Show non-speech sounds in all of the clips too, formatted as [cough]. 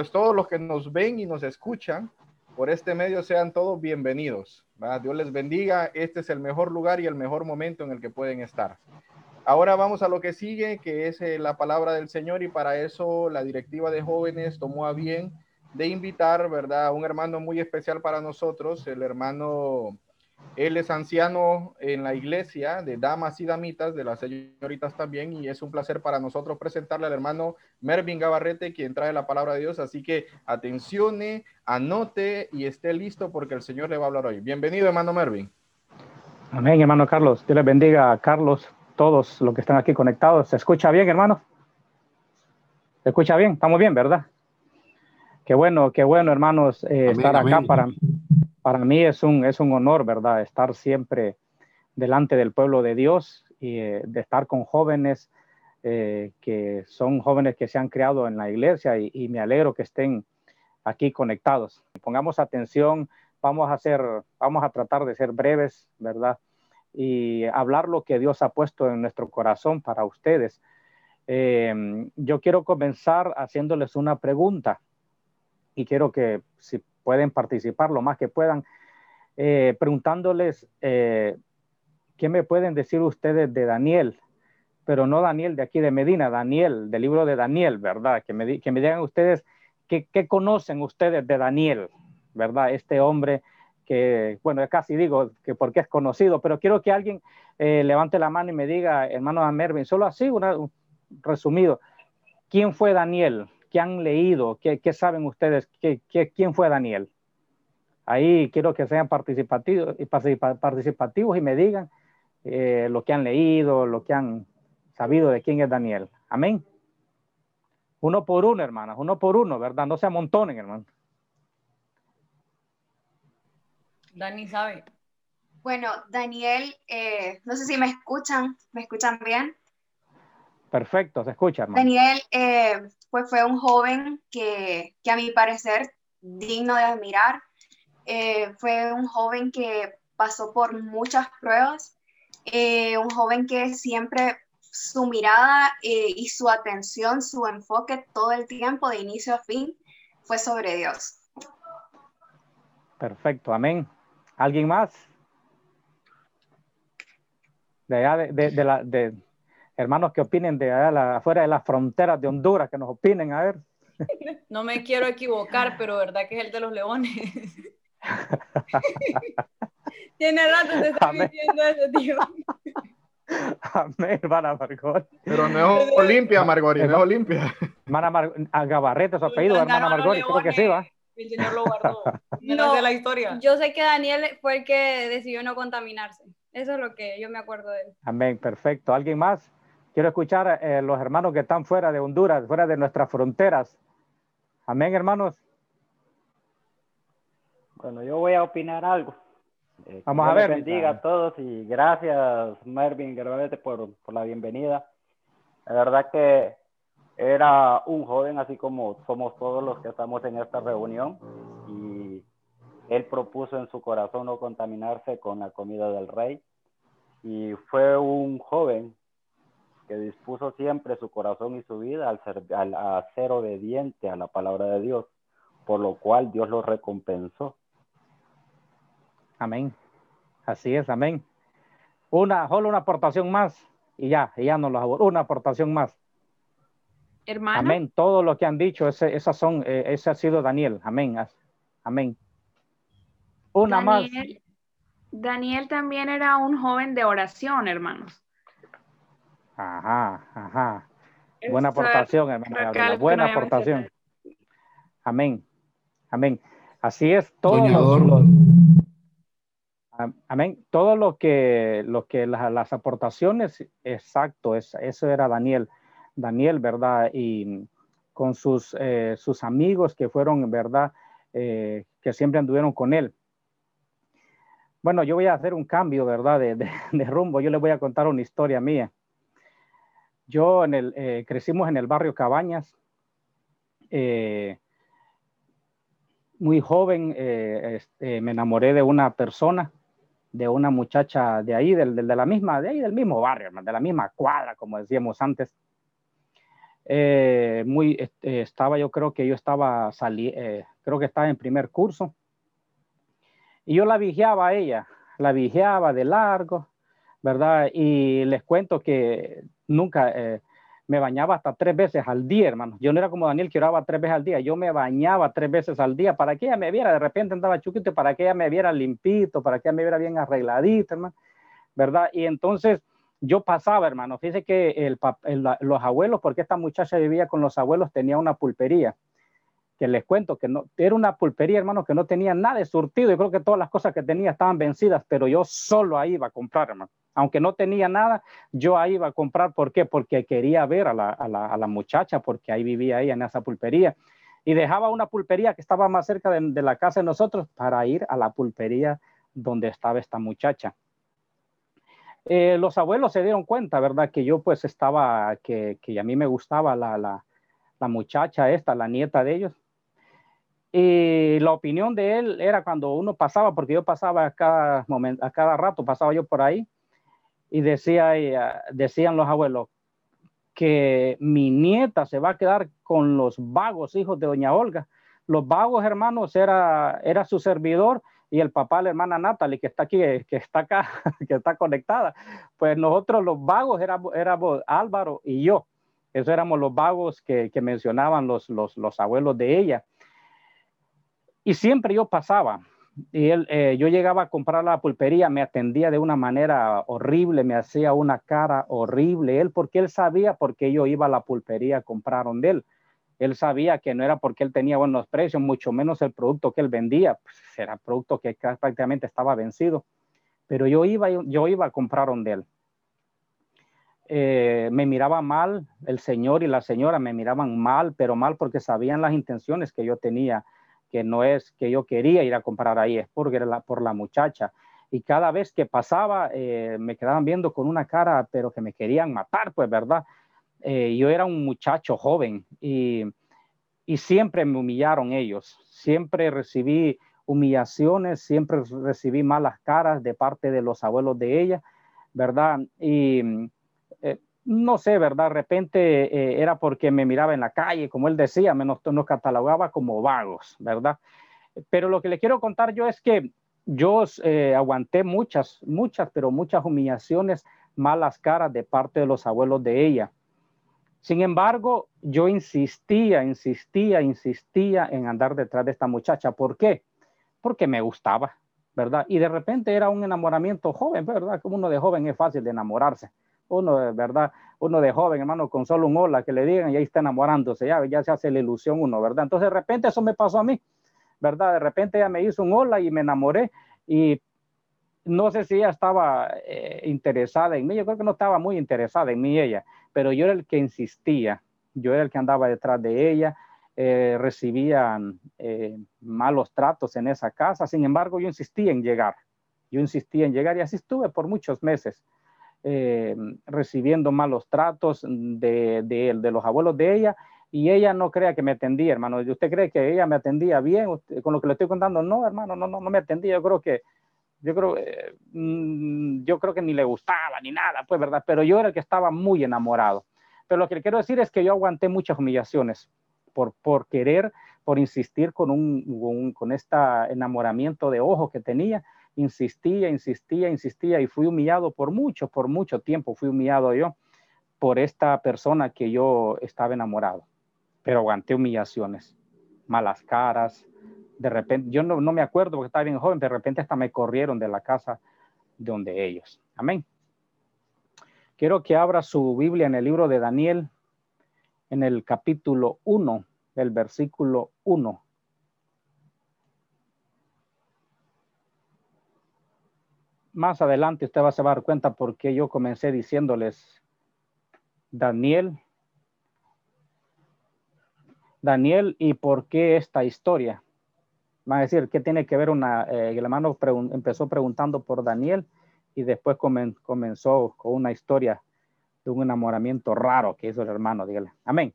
pues todos los que nos ven y nos escuchan por este medio sean todos bienvenidos. Dios les bendiga. Este es el mejor lugar y el mejor momento en el que pueden estar. Ahora vamos a lo que sigue, que es eh, la palabra del Señor y para eso la directiva de jóvenes tomó a bien de invitar, ¿verdad? A un hermano muy especial para nosotros, el hermano él es anciano en la iglesia de damas y damitas, de las señoritas también, y es un placer para nosotros presentarle al hermano Mervin Gabarrete, quien trae la palabra de Dios. Así que atencione, anote y esté listo porque el Señor le va a hablar hoy. Bienvenido, hermano Mervin. Amén, hermano Carlos. Dios les bendiga a Carlos, todos los que están aquí conectados. ¿Se escucha bien, hermano? ¿Se escucha bien? Estamos bien, ¿verdad? Qué bueno, qué bueno, hermanos, eh, estar acá para para mí es un, es un honor, ¿verdad? Estar siempre delante del pueblo de Dios y eh, de estar con jóvenes eh, que son jóvenes que se han creado en la iglesia y, me alegro que estén aquí conectados. Pongamos atención, vamos a hacer, vamos a tratar de ser breves, ¿verdad? Y hablar lo que Dios ha puesto en nuestro corazón para ustedes. Eh, yo quiero comenzar haciéndoles una pregunta y quiero que si pueden participar lo más que puedan, eh, preguntándoles eh, qué me pueden decir ustedes de Daniel, pero no Daniel de aquí de Medina, Daniel, del libro de Daniel, ¿verdad? Que me, que me digan ustedes qué, qué conocen ustedes de Daniel, ¿verdad? Este hombre que, bueno, casi digo que porque es conocido, pero quiero que alguien eh, levante la mano y me diga, hermano Mervin, solo así, un resumido, ¿quién fue Daniel? ¿Qué han leído? ¿Qué, saben ustedes? ¿Qué, quién fue Daniel? Ahí quiero que sean participativos, participativos y me digan eh, lo que han leído, lo que han sabido de quién es Daniel. Amén. Uno por uno, hermanas, uno por uno, ¿verdad? No se amontonen, hermano. Dani sabe. Bueno, Daniel, eh, no sé si me escuchan, ¿me escuchan bien? Perfecto, se escucha. Hermano. Daniel eh, pues fue un joven que, a mi parecer digno de admirar. Eh, fue un joven que pasó por muchas pruebas, eh, un joven que siempre su mirada y su atención, su enfoque todo el tiempo, de inicio a fin, fue sobre Dios. Perfecto, amén. ¿Alguien más? De allá de, la, de, hermanos que opinen de afuera de las fronteras de Honduras, que nos opinen, a ver. [laughs] No me quiero equivocar, pero verdad que es el de los leones. [laughs] Tiene rato de estar diciendo eso, tío. [laughs] Amén, hermana Margot. Pero no es Olimpia, Margot, no es Olimpia. Hermana Mar Gabarreta, su apellido, hermana Margot, creo que sí, va. El Señor lo guardó. No, de la historia. Yo sé que Daniel fue el que decidió no contaminarse. Eso es lo que yo me acuerdo de él. Amén, perfecto. ¿Alguien más? Quiero escuchar a eh, los hermanos que están fuera de Honduras, fuera de nuestras fronteras. Amén, hermanos. Bueno, yo voy a opinar algo. Eh, Vamos a ver. bendiga a todos y gracias, Mervin por, por la bienvenida. La verdad que era un joven, así como somos todos los que estamos en esta reunión, y él propuso en su corazón no contaminarse con la comida del rey. Y fue un joven que dispuso siempre su corazón y su vida al ser, a ser obediente a la palabra de Dios, por lo cual Dios lo recompensó. Amén. Así es, amén. Una, solo una aportación más y ya, y ya no lo Una aportación más. Hermano. Amén. Todo lo que han dicho, ese, esas son, eh, ese ha sido Daniel. Amén. Amén. Una más. Daniel también era un joven de oración, hermanos. Ajá, ajá. Buena aportación, hermano Buena aportación. Amén. Amén. Así es, todo Amén. Todo lo que, lo que las, aportaciones, exacto, es, eso era Daniel. Daniel, ¿verdad? Y con sus, eh, sus amigos que fueron, ¿verdad? Eh, que siempre anduvieron con él. Bueno, yo voy a hacer un cambio, ¿verdad? de rumbo. Yo les voy a contar una historia mía. Yo en el, eh, crecimos en el barrio Cabañas. Eh, muy joven eh, este, me enamoré de una persona, de una muchacha de ahí, del, de la misma, de ahí del mismo barrio, de la misma cuadra, como decíamos antes. muy, estaba, yo creo que yo estaba, salí, creo que estaba en primer curso. Y yo la vigiaba a ella, la vigiaba de largo, ¿verdad? Y les cuento que nunca eh, me bañaba hasta tres veces al día, hermano. Yo no era como Daniel que oraba tres veces al día, yo me bañaba tres veces al día para que ella me viera, de repente andaba chuquito, para que ella me viera limpito, para que ella me viera bien arregladito, hermano, ¿verdad? Y entonces yo pasaba, hermano, fíjese que los abuelos, porque esta muchacha vivía con los abuelos, tenía una pulpería, que les cuento que no, era una pulpería, hermano, que no tenía nada de surtido, yo creo que todas las cosas que tenía estaban vencidas, pero yo solo ahí iba a comprar, hermano. Aunque no tenía nada, yo ahí iba a comprar, ¿por qué? Porque quería ver a la, a la, a la muchacha, porque ahí vivía ella en esa pulpería. Y dejaba una pulpería que estaba más cerca de, de la casa de nosotros para ir a la pulpería donde estaba esta muchacha. Eh, los abuelos se dieron cuenta, ¿verdad? Que yo pues estaba, que, que a mí me gustaba la, la, la, muchacha esta, la nieta de ellos. Y la opinión de él era cuando uno pasaba, porque yo pasaba a cada, momento, a cada rato, pasaba yo por ahí, y decía, decían los abuelos que mi nieta se va a quedar con los vagos hijos de doña Olga. Los vagos hermanos era, era su servidor y el papá, la hermana Natalie, que está aquí, que está acá, [laughs] que está conectada, pues nosotros los vagos éramos, éramos Álvaro y yo. Esos éramos los vagos que, que mencionaban los, los, los, abuelos de ella. Y siempre yo pasaba. Y él, eh, yo llegaba a comprar la pulpería, me atendía de una manera horrible, me hacía una cara horrible. Él, porque él sabía por qué yo iba a la pulpería a comprar donde él él sabía que no era porque él tenía buenos precios, mucho menos el producto que él vendía, pues era producto que prácticamente estaba vencido. Pero yo iba, yo iba a comprar donde él. Eh, me miraba mal, el señor y la señora me miraban mal, pero mal porque sabían las intenciones que yo tenía, que no es que yo quería ir a comprar ahí, es porque la, por la muchacha. Y cada vez que pasaba, eh, me quedaban viendo con una cara, pero que me querían matar, pues, ¿verdad? Eh, yo era un muchacho joven y, y siempre me humillaron ellos, siempre recibí humillaciones, siempre recibí malas caras de parte de los abuelos de ella, ¿verdad? Y no sé, ¿verdad? De repente eh, era porque me miraba en la calle, como él decía, me nos, nos, catalogaba como vagos, ¿verdad? Pero lo que le quiero contar yo es que yo eh, aguanté muchas, muchas, pero muchas humillaciones, malas caras de parte de los abuelos de ella. Sin embargo, yo insistía, insistía, insistía en andar detrás de esta muchacha. ¿Por qué? Porque me gustaba, ¿verdad? Y de repente era un enamoramiento joven, ¿verdad? Como uno de joven es fácil de enamorarse. Uno, ¿verdad? Uno de joven, hermano, con solo un hola que le digan y ahí está enamorándose, ya, ya se hace la ilusión uno, ¿verdad? Entonces de repente eso me pasó a mí, ¿verdad? De repente ella me hizo un hola y me enamoré y no sé si ella estaba eh, interesada en mí, yo creo que no estaba muy interesada en mí ella, pero yo era el que insistía, yo era el que andaba detrás de ella, eh, recibían eh, malos tratos en esa casa, sin embargo yo insistía en llegar, yo insistía en llegar y así estuve por muchos meses. Eh, recibiendo malos tratos de, de, de, los abuelos de ella y ella no crea que me atendía, hermano. ¿Usted cree que ella me atendía bien con lo que le estoy contando? No, hermano, no, no, no me atendía. Yo creo que yo creo, eh, mm, yo creo que ni le gustaba ni nada, pues, ¿verdad? Pero yo era el que estaba muy enamorado. Pero lo que le quiero decir es que yo aguanté muchas humillaciones por, por querer, por insistir con, un, un con este enamoramiento de ojo que tenía. Insistía, insistía, insistía y fui humillado por mucho, por mucho tiempo fui humillado yo por esta persona que yo estaba enamorado. Pero aguanté humillaciones, malas caras, de repente, yo no, me acuerdo porque estaba bien joven, de repente hasta me corrieron de la casa donde ellos. Amén. Quiero que abra su Biblia en el libro de Daniel, en el capítulo 1, del versículo 1. Más adelante usted va a dar cuenta por qué yo comencé diciéndoles, Daniel, Daniel, ¿y por qué esta historia? Va a decir, ¿qué tiene que ver una? Eh, el hermano empezó preguntando por Daniel y después comenzó con una historia de un enamoramiento raro que hizo el hermano. Dígale, amén.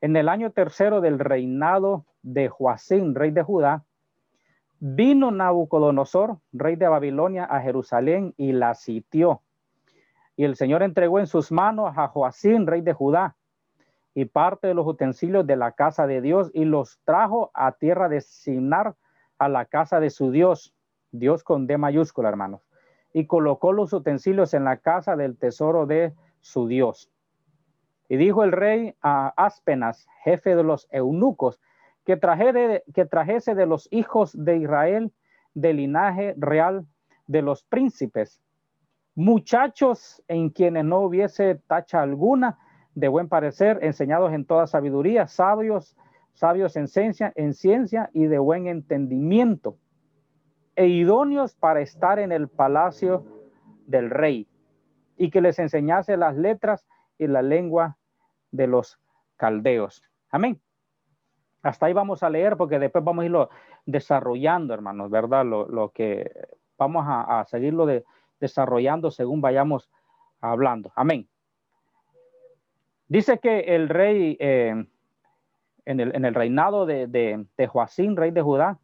En el año tercero del reinado de Joacín, rey de Judá, vino Nabucodonosor, rey de Babilonia, a Jerusalén y la sitió. Y el Señor entregó en sus manos a Joacín, rey de Judá, y parte de los utensilios de la casa de Dios y los trajo a tierra de Sinar, a la casa de su Dios, Dios con D mayúscula, hermanos, y colocó los utensilios en la casa del tesoro de su Dios. Y dijo el rey a Aspenas, jefe de los eunucos, que, que trajese de los hijos de Israel, del linaje real de los príncipes, muchachos en quienes no hubiese tacha alguna, de buen parecer, enseñados en toda sabiduría, sabios, sabios en ciencia, en ciencia y de buen entendimiento, e idóneos para estar en el palacio del rey, y que les enseñase las letras y la lengua de los caldeos. Amén. Hasta ahí vamos a leer porque después vamos a irlo desarrollando, hermanos, ¿verdad? Lo, que vamos a, seguirlo de, desarrollando según vayamos hablando. Amén. Dice que el rey, eh, en, el, reinado de, de, rey de Judá,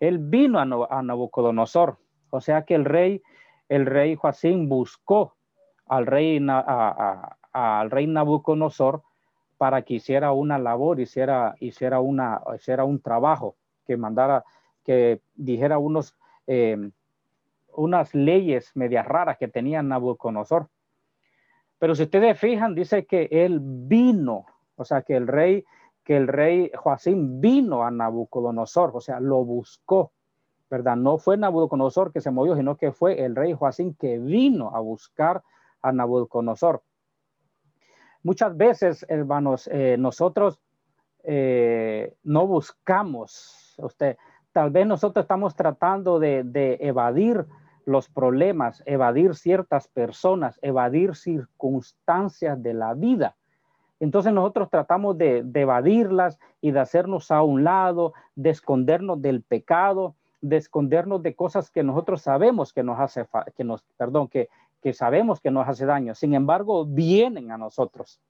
él vino a, Nabucodonosor. O sea que el rey, el rey Joacín buscó al rey, al rey Nabucodonosor para que hiciera una labor, hiciera, hiciera, una, hiciera un trabajo, que mandara, que dijera unos, eh, unas leyes medias raras que tenía Nabucodonosor. Pero si ustedes fijan, dice que él vino, o sea, que el rey, que el rey Joacín vino a Nabucodonosor, o sea, lo buscó, ¿verdad? No fue Nabucodonosor que se movió, sino que fue el rey Joacín que vino a buscar a Nabucodonosor. Muchas veces, hermanos, eh, nosotros eh, no buscamos, usted, tal vez nosotros estamos tratando de, de evadir los problemas, evadir ciertas personas, evadir circunstancias de la vida. Entonces nosotros tratamos de, evadirlas y de hacernos a un lado, de escondernos del pecado, de escondernos de cosas que nosotros sabemos que nos hace, que nos, perdón, que, que sabemos que nos hace daño. Sin embargo, vienen a nosotros.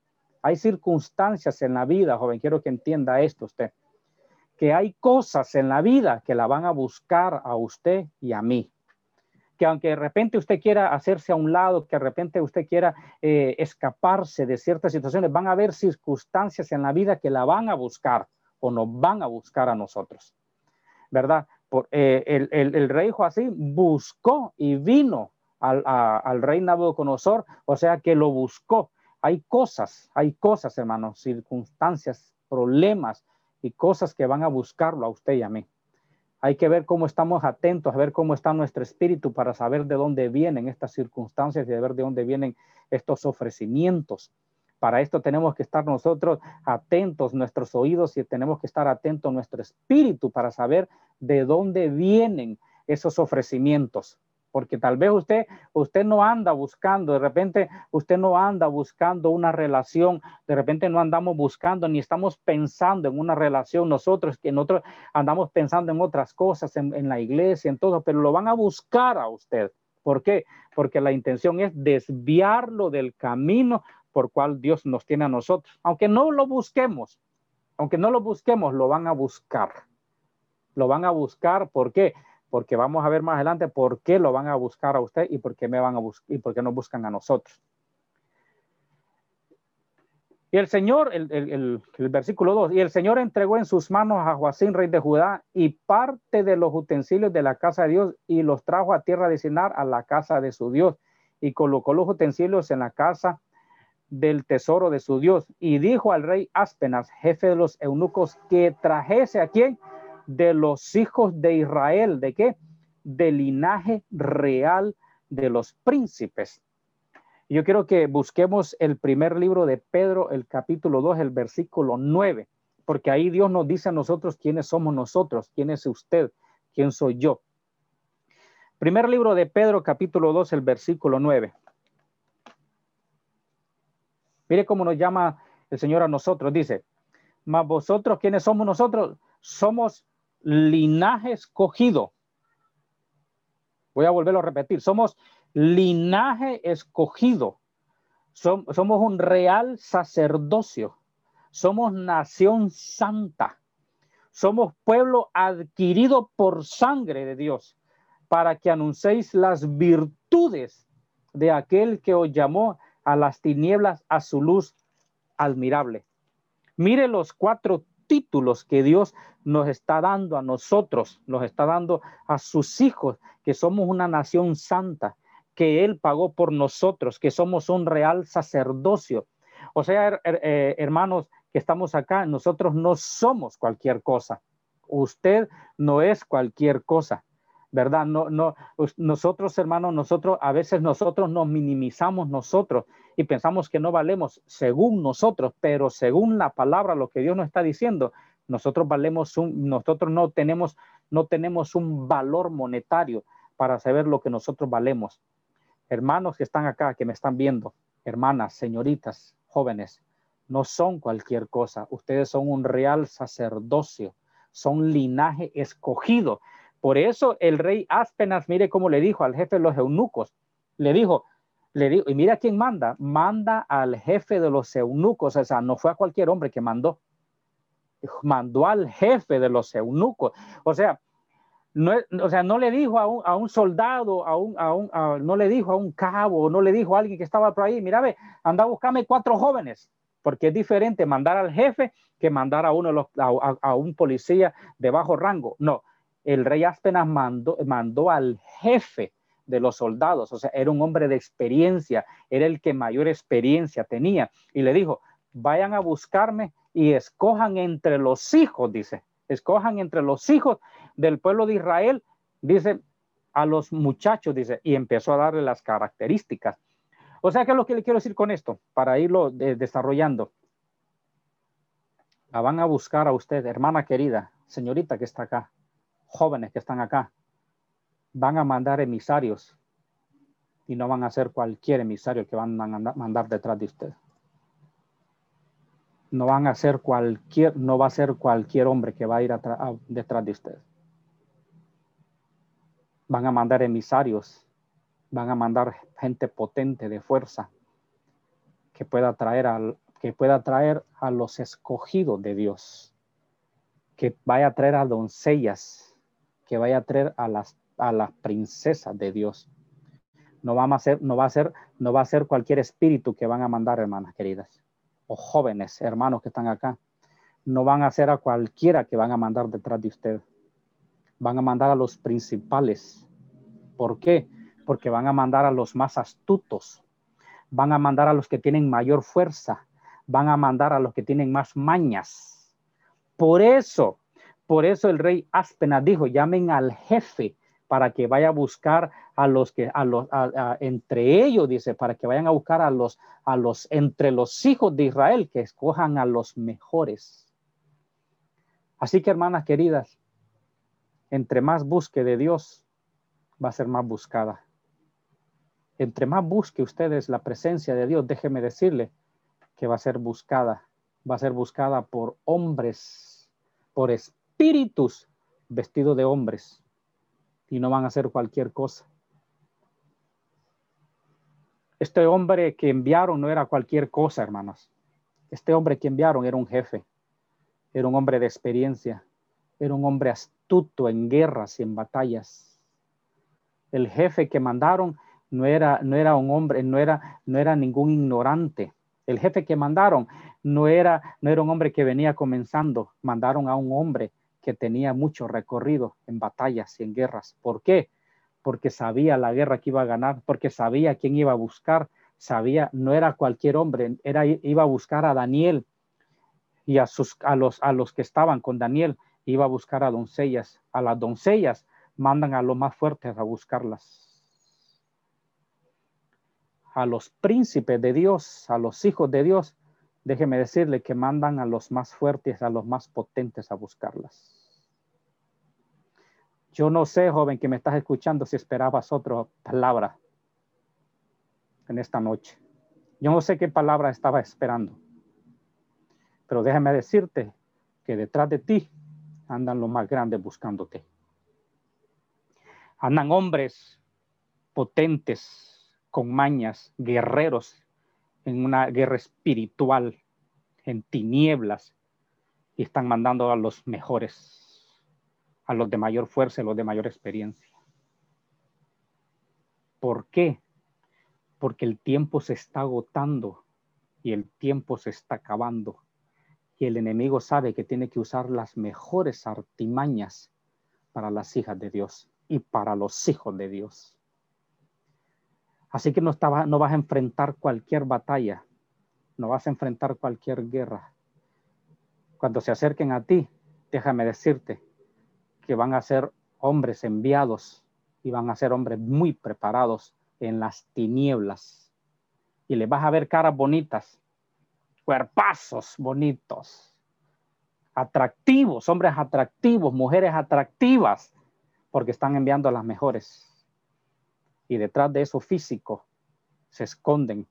Hay circunstancias en la vida, joven, quiero que entienda esto usted, que hay cosas en la vida que la van a buscar a usted y a mí que aunque de repente usted quiera hacerse a un lado, que de repente usted quiera eh, escaparse de ciertas situaciones, van a haber circunstancias en la vida que la van a buscar o nos van a buscar a nosotros, ¿verdad? Por, eh, el, el, el, rey Joacín buscó y vino al, al rey Nabucodonosor, o sea que lo buscó. Hay cosas, hay cosas, hermanos, circunstancias, problemas y cosas que van a buscarlo a usted y a mí. Hay que ver cómo estamos atentos, a ver cómo está nuestro espíritu para saber de dónde vienen estas circunstancias y de ver de dónde vienen estos ofrecimientos. Para esto tenemos que estar nosotros atentos, nuestros oídos, y tenemos que estar atentos nuestro espíritu para saber de dónde vienen esos ofrecimientos porque tal vez usted, usted no anda buscando, de repente usted no anda buscando una relación, de repente no andamos buscando ni estamos pensando en una relación nosotros, que nosotros andamos pensando en otras cosas, en, en la iglesia, en todo, pero lo van a buscar a usted. ¿Por qué? Porque la intención es desviarlo del camino por cual Dios nos tiene a nosotros. Aunque no lo busquemos, aunque no lo busquemos, lo van a buscar. Lo van a buscar, ¿por qué? Porque vamos a ver más adelante por qué lo van a buscar a usted y por qué me van a y por qué nos buscan a nosotros. Y el Señor, el, versículo 2, y el Señor entregó en sus manos a Joacín, rey de Judá, y parte de los utensilios de la casa de Dios, y los trajo a tierra de Sinar, a la casa de su Dios, y colocó los utensilios en la casa del tesoro de su Dios. Y dijo al rey Aspenas, jefe de los eunucos, que trajese a quien de los hijos de Israel. ¿De qué? Del linaje real de los príncipes. Yo quiero que busquemos el primer libro de Pedro, el capítulo 2, el versículo 9, porque ahí Dios nos dice a nosotros quiénes somos nosotros, quién es usted, quién soy yo. Primer libro de Pedro, capítulo 2, el versículo 9. Mire cómo nos llama el Señor a nosotros. Dice, mas vosotros, ¿quiénes somos nosotros? Somos linaje escogido. Voy a volverlo a repetir. Somos linaje escogido. somos un real sacerdocio. Somos nación santa. Somos pueblo adquirido por sangre de Dios para que anunciéis las virtudes de aquel que os llamó a las tinieblas a su luz admirable. Mire los cuatro títulos que Dios nos está dando a nosotros, nos está dando a sus hijos, que somos una nación santa, que Él pagó por nosotros, que somos un real sacerdocio. O sea, eh, hermanos que estamos acá, nosotros no somos cualquier cosa. Usted no es cualquier cosa. ¿Verdad? No, no, nosotros, hermanos, nosotros, a veces nosotros nos minimizamos nosotros y pensamos que no valemos según nosotros, pero según la palabra, lo que Dios nos está diciendo, nosotros valemos un, nosotros no tenemos, no tenemos un valor monetario para saber lo que nosotros valemos. Hermanos que están acá, que me están viendo, hermanas, señoritas, jóvenes, no son cualquier cosa. Ustedes son un real sacerdocio, son linaje escogido. Por eso el rey Aspenas, mire cómo le dijo al jefe de los eunucos, le dijo, le dijo, y mira quién manda, manda al jefe de los eunucos, o sea, no fue a cualquier hombre que mandó, mandó al jefe de los eunucos, o sea, no, o sea, no le dijo a un, a un soldado, a un, a un no le dijo a un cabo, no le dijo a alguien que estaba por ahí, mira, ve, anda a buscarme cuatro jóvenes, porque es diferente mandar al jefe que mandar a uno los, a un policía de bajo rango. No, el rey Aspenas mandó, mandó al jefe de los soldados, o sea, era un hombre de experiencia, era el que mayor experiencia tenía, y le dijo, vayan a buscarme y escojan entre los hijos, dice, escojan entre los hijos del pueblo de Israel, dice, a los muchachos, dice, y empezó a darle las características. O sea, ¿qué es lo que le quiero decir con esto? Para irlo desarrollando. La van a buscar a usted, hermana querida, señorita que está acá jóvenes que están acá, van a mandar emisarios y no van a ser cualquier emisario que van a mandar detrás de usted. No van a ser cualquier, no va a ser cualquier hombre que va a ir detrás de usted. Van a mandar emisarios, van a mandar gente potente de fuerza que pueda traer al, que pueda traer a los escogidos de Dios, que vaya a traer a doncellas que vaya a traer a las, a las princesas de Dios. No, vamos a ser, no, va a ser, no va a ser cualquier espíritu que van a mandar, hermanas queridas, o jóvenes hermanos que están acá. No van a ser a cualquiera que van a mandar detrás de usted. Van a mandar a los principales. ¿Por qué? Porque van a mandar a los más astutos. Van a mandar a los que tienen mayor fuerza. Van a mandar a los que tienen más mañas. Por eso por eso el rey Aspena dijo, llamen al jefe para que vaya a buscar a los que, a los, entre ellos, dice, para que vayan a buscar a los, a los, entre los hijos de Israel, que escojan a los mejores. Así que, hermanas queridas, entre más busque de Dios, va a ser más buscada. Entre más busque ustedes la presencia de Dios, déjeme decirle que va a ser buscada, va a ser buscada por hombres, por espíritus espíritus vestidos de hombres y no van a hacer cualquier cosa. Este hombre que enviaron no era cualquier cosa, hermanos. Este hombre que enviaron era un jefe, era un hombre de experiencia, era un hombre astuto en guerras y en batallas. El jefe que mandaron no era, no era un hombre, no era, no era ningún ignorante. El jefe que mandaron no era, no era un hombre que venía comenzando, mandaron a un hombre que tenía mucho recorrido en batallas y en guerras. ¿Por qué? Porque sabía la guerra que iba a ganar, porque sabía quién iba a buscar, sabía, no era cualquier hombre, era, iba a buscar a Daniel y a, sus, a, los, a los que estaban con Daniel, iba a buscar a doncellas. A las doncellas mandan a los más fuertes a buscarlas. A los príncipes de Dios, a los hijos de Dios, déjeme decirle que mandan a los más fuertes, a los más potentes a buscarlas. Yo no sé, joven, que me estás escuchando, si esperabas otra palabra en esta noche. Yo no sé qué palabra estaba esperando, pero déjame decirte que detrás de ti andan los más grandes buscándote. Andan hombres potentes, con mañas, guerreros en una guerra espiritual, en tinieblas, y están mandando a los mejores, a los de mayor fuerza, a los de mayor experiencia. ¿Por qué? Porque el tiempo se está agotando y el tiempo se está acabando. Y el enemigo sabe que tiene que usar las mejores artimañas para las hijas de Dios y para los hijos de Dios. Así que no, vas a enfrentar cualquier batalla, no vas a enfrentar cualquier guerra. Cuando se acerquen a ti, déjame decirte que van a ser hombres enviados y van a ser hombres muy preparados en las tinieblas. Y les vas a ver caras bonitas, cuerpazos bonitos, atractivos, hombres atractivos, mujeres atractivas, porque están enviando a las mejores. Y detrás de eso físico se esconden,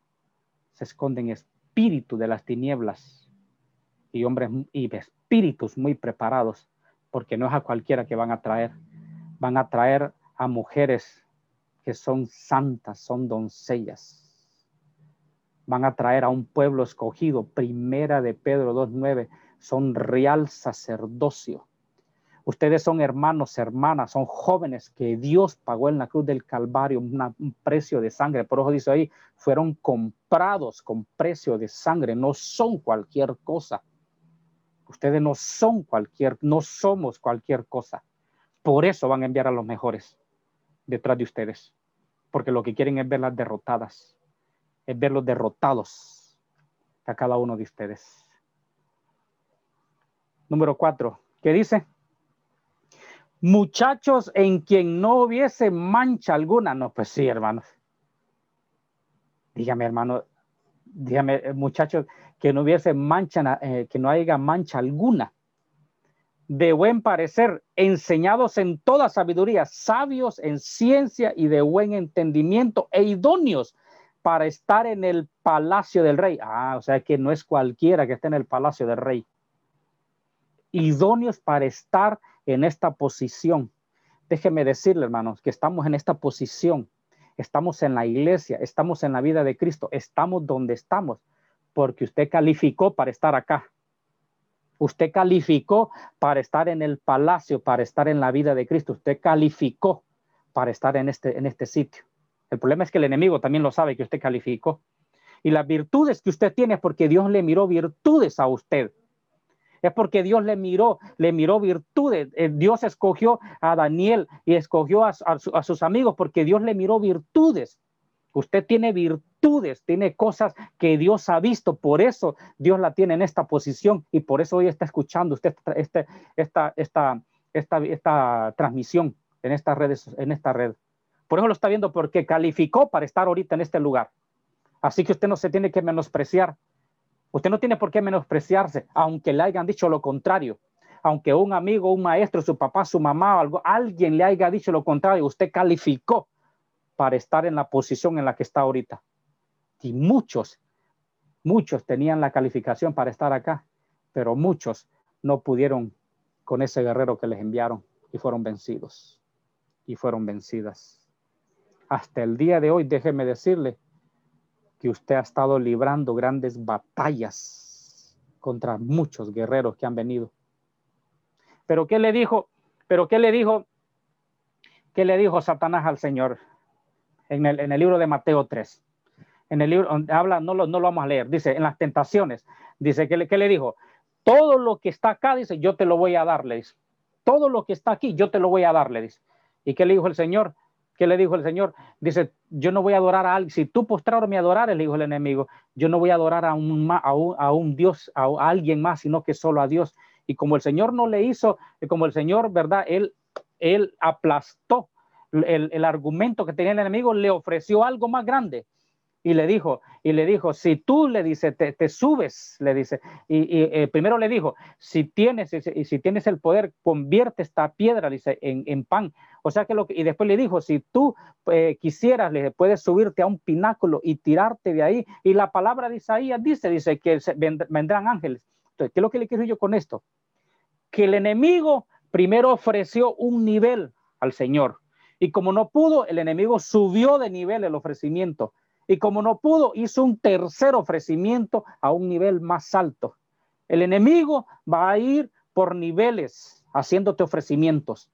se esconden espíritus de las tinieblas y hombres y espíritus muy preparados, porque no es a cualquiera que van a traer, van a traer a mujeres que son santas, son doncellas. Van a traer a un pueblo escogido, primera de Pedro 2.9, son real sacerdocio. Ustedes son hermanos, hermanas, son jóvenes que Dios pagó en la cruz del Calvario un precio de sangre. Por eso dice ahí, fueron comprados con precio de sangre, no son cualquier cosa. Ustedes no son cualquier, no somos cualquier cosa. Por eso van a enviar a los mejores detrás de ustedes, porque lo que quieren es verlas derrotadas, es verlos derrotados a cada uno de ustedes. Número cuatro, ¿qué dice? Muchachos en quien no hubiese mancha alguna. No, pues sí, hermanos. Dígame, hermano, dígame, eh, muchachos, que no hubiese mancha, eh, que no haya mancha alguna. De buen parecer, enseñados en toda sabiduría, sabios en ciencia y de buen entendimiento e idóneos para estar en el palacio del rey. Ah, o sea que no es cualquiera que esté en el palacio del rey. Idóneos para estar en esta posición. Déjeme decirle, hermanos, que estamos en esta posición. Estamos en la iglesia, estamos en la vida de Cristo, estamos donde estamos, porque usted calificó para estar acá. Usted calificó para estar en el palacio, para estar en la vida de Cristo. Usted calificó para estar en este, en este sitio. El problema es que el enemigo también lo sabe que usted calificó. Y las virtudes que usted tiene porque Dios le miró virtudes a usted es porque Dios le miró, le miró virtudes. Eh, Dios escogió a Daniel y escogió a, sus amigos porque Dios le miró virtudes. Usted tiene virtudes, tiene cosas que Dios ha visto, por eso Dios la tiene en esta posición y por eso hoy está escuchando usted este, esta, esta, esta, esta transmisión en esta, redes, en esta red. Por eso lo está viendo porque calificó para estar ahorita en este lugar. Así que usted no se tiene que menospreciar Usted no tiene por qué menospreciarse, aunque le hayan dicho lo contrario. Aunque un amigo, un maestro, su papá, su mamá, algo, alguien le haya dicho lo contrario, usted calificó para estar en la posición en la que está ahorita. Y muchos, muchos tenían la calificación para estar acá, pero muchos no pudieron con ese guerrero que les enviaron y fueron vencidos y fueron vencidas. Hasta el día de hoy, déjeme decirle, que usted ha estado librando grandes batallas contra muchos guerreros que han venido. Pero ¿qué le dijo? Pero ¿qué le dijo? ¿Qué le dijo Satanás al Señor en el, libro de Mateo 3? En el libro donde habla, no lo, no lo vamos a leer, dice, en las tentaciones, dice, ¿qué le, qué le dijo? Todo lo que está acá, dice, yo te lo voy a dar, le dice. Todo lo que está aquí, yo te lo voy a dar, le dice. ¿Y qué le dijo el Señor? ¿Qué le dijo el Señor? Dice, yo no voy a adorar a alguien. Si tú postrado me adorares, le dijo el enemigo, yo no voy a adorar a un, a a un Dios, a, alguien más, sino que solo a Dios. Y como el Señor no le hizo, como el Señor, ¿verdad? Él, él aplastó el, el argumento que tenía el enemigo, le ofreció algo más grande y le dijo, y le dijo, si tú le dice, te, subes, le dice, y, eh, primero le dijo, si tienes, y si tienes el poder, convierte esta piedra, dice, en, pan. O sea que lo y después le dijo, si tú eh, quisieras, le puedes subirte a un pináculo y tirarte de ahí. Y la palabra de Isaías dice, dice que vendrán ángeles. Entonces, ¿qué es lo que le quiero yo con esto? Que el enemigo primero ofreció un nivel al Señor. Y como no pudo, el enemigo subió de nivel el ofrecimiento. Y como no pudo, hizo un tercer ofrecimiento a un nivel más alto. El enemigo va a ir por niveles haciéndote ofrecimientos.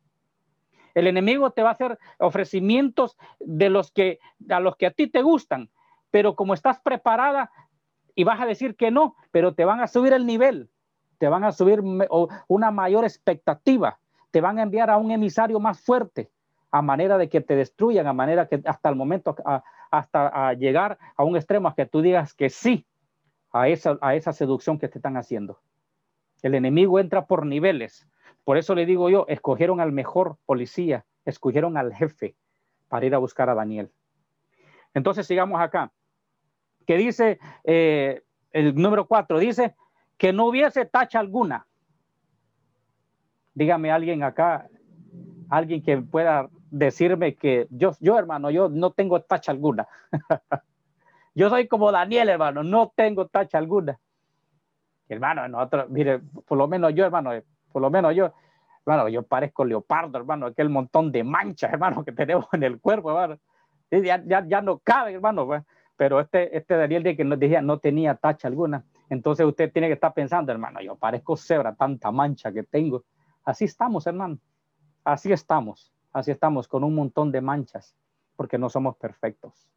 El enemigo te va a hacer ofrecimientos de los que a los que a ti te gustan, pero como estás preparada, y vas a decir que no, pero te van a subir el nivel, te van a subir una mayor expectativa, te van a enviar a un emisario más fuerte, a manera de que te destruyan, a manera que hasta el momento, hasta llegar a un extremo a que tú digas que sí a esa, a esa seducción que te están haciendo. El enemigo entra por niveles. Por eso le digo yo, escogieron al mejor policía, escogieron al jefe para ir a buscar a Daniel. Entonces sigamos acá. Que dice eh, el número cuatro, dice que no hubiese tacha alguna. Dígame alguien acá, alguien que pueda decirme que yo, yo hermano, yo no tengo tacha alguna. [laughs] yo soy como Daniel, hermano, no tengo tacha alguna. Hermano, nosotros, mire, por lo menos yo, hermano, por lo menos yo, hermano, yo parezco leopardo, hermano, aquel montón de manchas, hermano, que tenemos en el cuerpo, hermano. Ya, ya, ya no cabe, hermano, pues. pero este, este Daniel de que nos decía no tenía tacha alguna. Entonces usted tiene que estar pensando, hermano, yo parezco cebra, tanta mancha que tengo. Así estamos, hermano. Así estamos. Así estamos con un montón de manchas, porque no somos perfectos.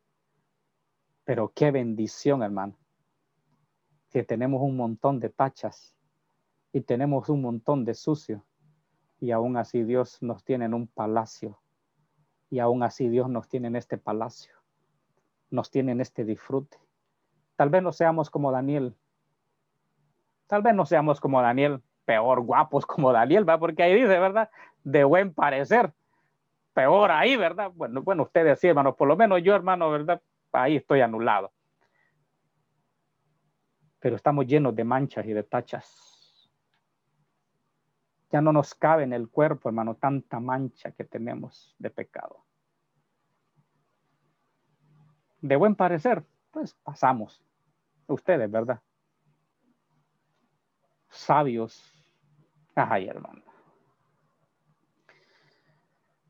Pero qué bendición, hermano, que tenemos un montón de tachas y tenemos un montón de sucio y aún así Dios nos tiene en un palacio. Y aún así Dios nos tiene en este palacio. Nos tiene en este disfrute. Tal vez no seamos como Daniel. Tal vez no seamos como Daniel, peor guapos como Daniel, ¿va? Porque ahí dice, ¿verdad? De buen parecer. Peor ahí, ¿verdad? Bueno, bueno, ustedes sí, hermano. Por lo menos yo, hermano, ¿verdad? Ahí estoy anulado. Pero estamos llenos de manchas y de tachas ya no nos cabe en el cuerpo, hermano, tanta mancha que tenemos de pecado. De buen parecer, pues pasamos. Ustedes, ¿verdad? Sabios. Ay, hermano.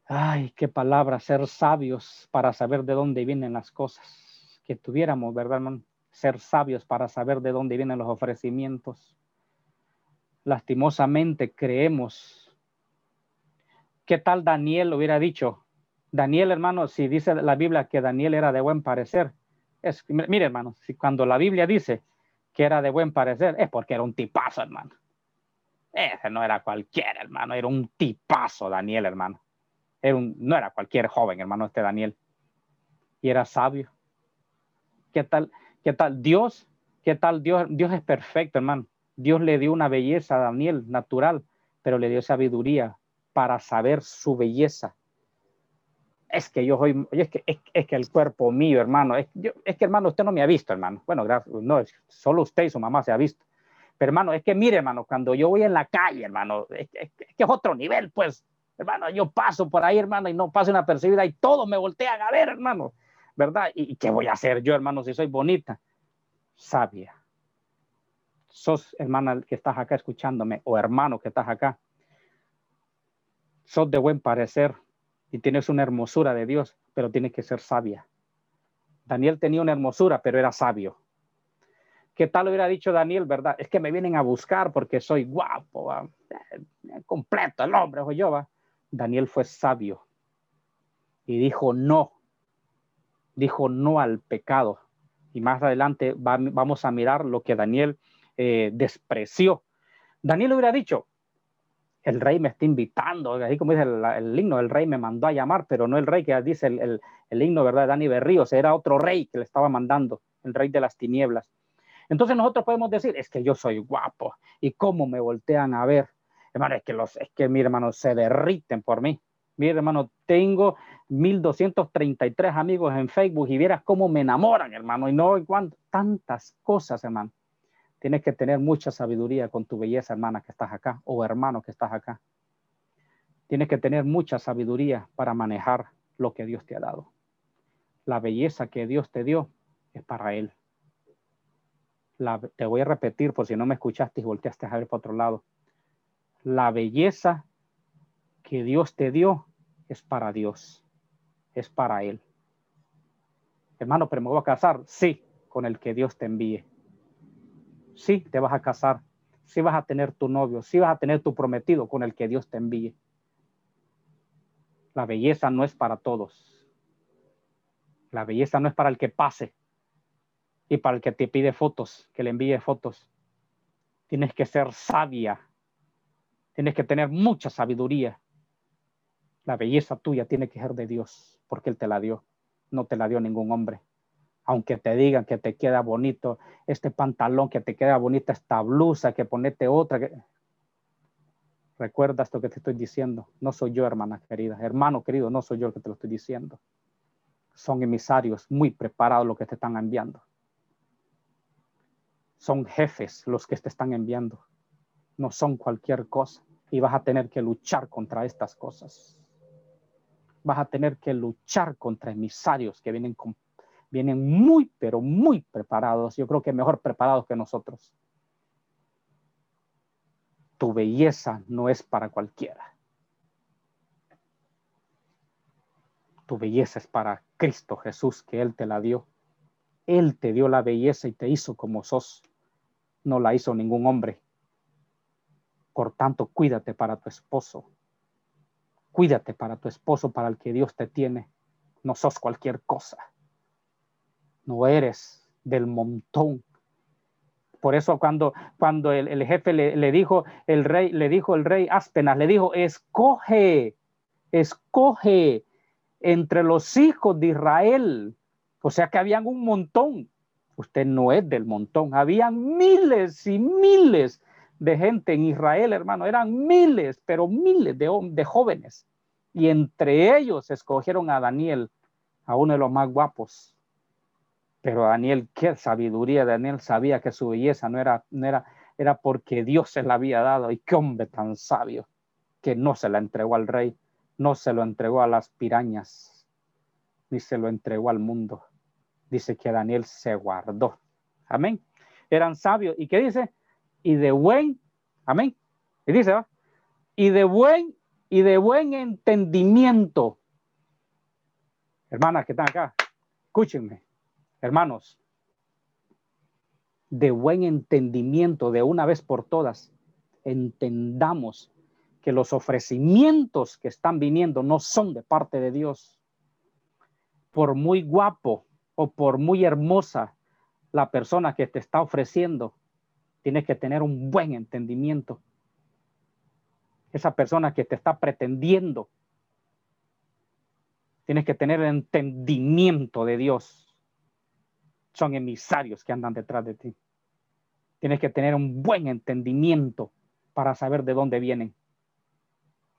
Ay, qué palabra, ser sabios para saber de dónde vienen las cosas. Que tuviéramos, ¿verdad, hermano? Ser sabios para saber de dónde vienen los ofrecimientos lastimosamente creemos. ¿Qué tal Daniel hubiera dicho? Daniel, hermano, si dice la Biblia que Daniel era de buen parecer, es, mire, hermano, si cuando la Biblia dice que era de buen parecer, es porque era un tipazo, hermano. Ese no era cualquier, hermano, era un tipazo, Daniel, hermano. No era cualquier joven, hermano, este Daniel. Y era sabio. ¿Qué tal? ¿Qué tal Dios? ¿Qué tal Dios? Dios es perfecto, hermano. Dios le dio una belleza a Daniel natural, pero le dio sabiduría para saber su belleza. Es que yo soy, es que, es, que el cuerpo mío, hermano, es, es que hermano, usted no me ha visto, hermano. Bueno, gracias, no, solo usted y su mamá se ha visto. Pero hermano, es que mire, hermano, cuando yo voy en la calle, hermano, es, que es otro nivel, pues, hermano, yo paso por ahí, hermano, y no paso una percibida y todos me voltean a ver, hermano, ¿verdad? ¿Y qué voy a hacer yo, hermano, si soy bonita? Sabia sos hermana que estás acá escuchándome o hermano que estás acá, sos de buen parecer y tienes una hermosura de Dios, pero tienes que ser sabia. Daniel tenía una hermosura, pero era sabio. ¿Qué tal hubiera dicho Daniel, verdad? Es que me vienen a buscar porque soy guapo, completo el hombre, o yo, va. Daniel fue sabio y dijo no, dijo no al pecado. Y más adelante vamos a mirar lo que Daniel eh, despreció. Daniel hubiera dicho, el rey me está invitando, así como dice el, himno, el rey me mandó a llamar, pero no el rey que dice el, himno, ¿verdad? Dani Berríos, era otro rey que le estaba mandando, el rey de las tinieblas. Entonces nosotros podemos decir, es que yo soy guapo y cómo me voltean a ver. Hermano, es que, los, es que mi hermano se derriten por mí. Mi hermano, tengo 1233 amigos en Facebook y vieras cómo me enamoran, hermano, y no cuánto, tantas cosas, hermano. Tienes que tener mucha sabiduría con tu belleza, hermana, que estás acá, o hermano que estás acá. Tienes que tener mucha sabiduría para manejar lo que Dios te ha dado. La belleza que Dios te dio es para Él. te voy a repetir por si no me escuchaste y volteaste a ver para otro lado. La belleza que Dios te dio es para Dios, es para Él. Hermano, pero me voy a casar, sí, con el que Dios te envíe sí te vas a casar, sí vas a tener tu novio, sí vas a tener tu prometido con el que Dios te envíe. La belleza no es para todos. La belleza no es para el que pase. Y para el que te pide fotos, que le envíe fotos, tienes que ser sabia. Tienes que tener mucha sabiduría. La belleza tuya tiene que ser de Dios, porque Él te la dio. No te la dio ningún hombre. Aunque te digan que te queda bonito este pantalón, que te queda bonita esta blusa, que ponete otra. Que... Recuerda esto que te estoy diciendo. No soy yo, hermana querida. Hermano querido, no soy yo el que te lo estoy diciendo. Son emisarios muy preparados los que te están enviando. Son jefes los que te están enviando. No son cualquier cosa. Y vas a tener que luchar contra estas cosas vas a tener que luchar contra emisarios que vienen, con, vienen muy, pero muy preparados. Yo creo que mejor preparados que nosotros. Tu belleza no es para cualquiera. Tu belleza es para Cristo Jesús, que Él te la dio. Él te dio la belleza y te hizo como sos. No la hizo ningún hombre. Por tanto, cuídate para tu esposo Cuídate para tu esposo, para el que Dios te tiene. No sos cualquier cosa. No eres del montón. Por eso cuando, cuando el, jefe le, dijo, el rey, le dijo el rey Aspenas, le dijo, escoge, escoge entre los hijos de Israel. O sea que habían un montón. Usted no es del montón. Habían miles y miles de gente en Israel, hermano. Eran miles, pero miles de, de jóvenes. Y entre ellos escogieron a Daniel, a uno de los más guapos. Pero Daniel, qué sabiduría. Daniel sabía que su belleza no era, no era, era porque Dios se la había dado. Y qué hombre tan sabio que no se la entregó al rey, no se lo entregó a las pirañas, ni se lo entregó al mundo. Dice que Daniel se guardó. Amén. Eran sabios. ¿Y qué dice? Y de buen, amén. Y dice, y de buen y de buen entendimiento. Hermanas que están acá, escúchenme, hermanos, de buen entendimiento de una vez por todas, entendamos que los ofrecimientos que están viniendo no son de parte de Dios. Por muy guapo o por muy hermosa la persona que te está ofreciendo, tienes que tener un buen entendimiento. Esa persona que te está pretendiendo, tienes que tener entendimiento de Dios. Son emisarios que andan detrás de ti. Tienes que tener un buen entendimiento para saber de dónde vienen.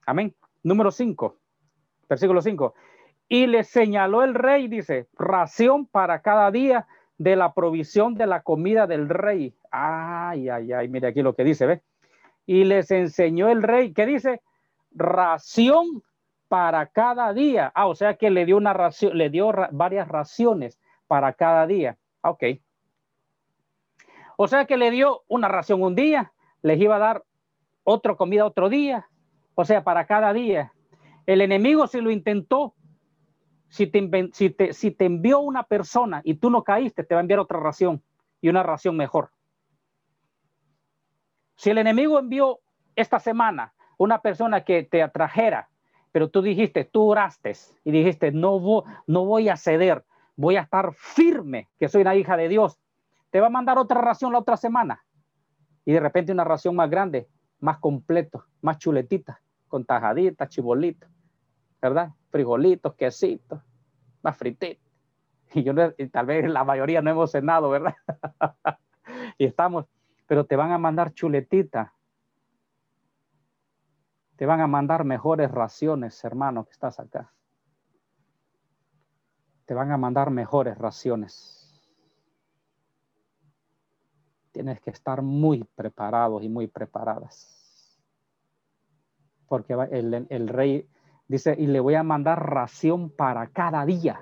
Amén. Número 5, versículo 5. Y le señaló el rey, dice, ración para cada día de la provisión de la comida del rey. Ay, ay, ay, mire aquí lo que dice, ¿ve? Y les enseñó el rey, ¿qué dice? Ración para cada día. Ah, o sea que le dio una ración, le dio varias raciones para cada día. Ah, ok. O sea que le dio una ración un día, les iba a dar otra comida otro día, o sea, para cada día. El enemigo si lo intentó, si te, envió una persona y tú no caíste, te va a enviar otra ración y una ración mejor. Si el enemigo envió esta semana una persona que te atrajera, pero tú dijiste, tú oraste y dijiste, no, no voy a ceder, voy a estar firme, que soy una hija de Dios, te va a mandar otra ración la otra semana. Y de repente una ración más grande, más completo, más chuletita, con tajaditas, chibolitos, ¿verdad? Frijolitos, quesitos, más frititos. [laughs] Y yo tal vez la mayoría no hemos cenado, ¿verdad? [laughs] y estamos, pero te van a mandar chuletita. Te van a mandar mejores raciones, hermano, que estás acá. Te van a mandar mejores raciones. Tienes que estar muy preparados y muy preparadas. Porque el rey Dice, y le voy a mandar ración para cada día.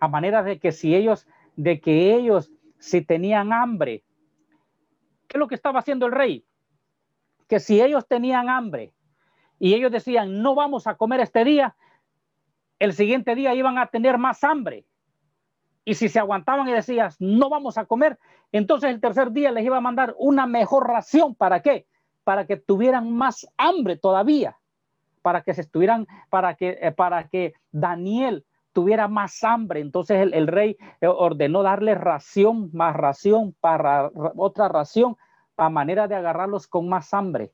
A manera de que si ellos, de que ellos, si tenían hambre, ¿qué es lo que estaba haciendo el rey? Que si ellos tenían hambre y ellos decían, no vamos a comer este día, el siguiente día iban a tener más hambre. Y si se aguantaban y decían, no vamos a comer, entonces el tercer día les iba a mandar una mejor ración. ¿Para qué? Para que tuvieran más hambre todavía para que se estuvieran, para que, eh, para que Daniel tuviera más hambre. Entonces el, rey eh, ordenó darle ración, más ración, para otra ración, a manera de agarrarlos con más hambre.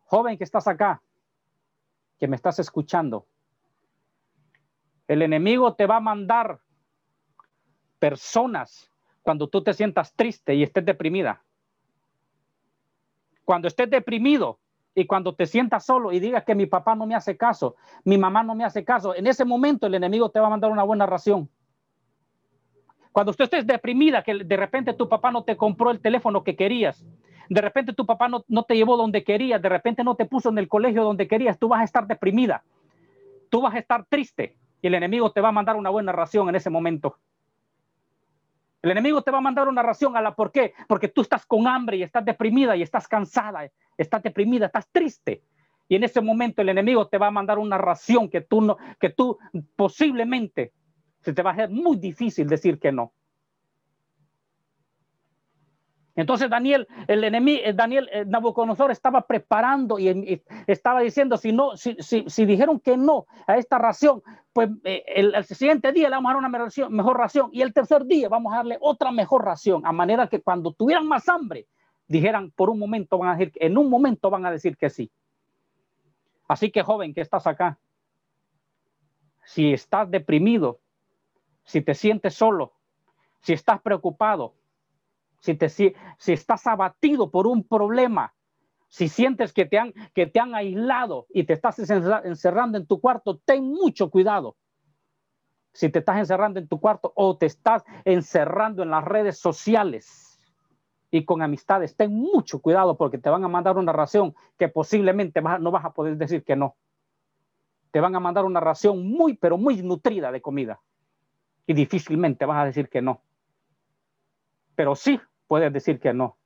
Joven que estás acá, que me estás escuchando, el enemigo te va a mandar personas cuando tú te sientas triste y estés deprimida. Cuando estés deprimido, y cuando te sientas solo y digas que mi papá no me hace caso, mi mamá no me hace caso, en ese momento el enemigo te va a mandar una buena ración. Cuando usted estés deprimida, que de repente tu papá no te compró el teléfono que querías, de repente tu papá no, no te llevó donde querías, de repente no te puso en el colegio donde querías, tú vas a estar deprimida, tú vas a estar triste y el enemigo te va a mandar una buena ración en ese momento. El enemigo te va a mandar una ración a la por qué, porque tú estás con hambre y estás deprimida y estás cansada, estás deprimida, estás triste. Y en ese momento el enemigo te va a mandar una ración que tú no, que tú posiblemente se te va a hacer muy difícil decir que no. Entonces Daniel, el enemigo, eh, Daniel eh, Nabucodonosor estaba preparando y, estaba diciendo, si no, si, si, dijeron que no a esta ración, pues eh, el, siguiente día le vamos a dar una mejor ración y el tercer día vamos a darle otra mejor ración, a manera que cuando tuvieran más hambre, dijeran por un momento van a decir, en un momento van a decir que sí. Así que joven que estás acá, si estás deprimido, si te sientes solo, si estás preocupado, si, te, si, estás abatido por un problema, si sientes que te, han, que te han aislado y te estás encerrando en tu cuarto, ten mucho cuidado. Si te estás encerrando en tu cuarto o te estás encerrando en las redes sociales y con amistades, ten mucho cuidado porque te van a mandar una ración que posiblemente no vas a poder decir que no. Te van a mandar una ración muy, pero muy nutrida de comida y difícilmente vas a decir que no pero sí puedes decir que no.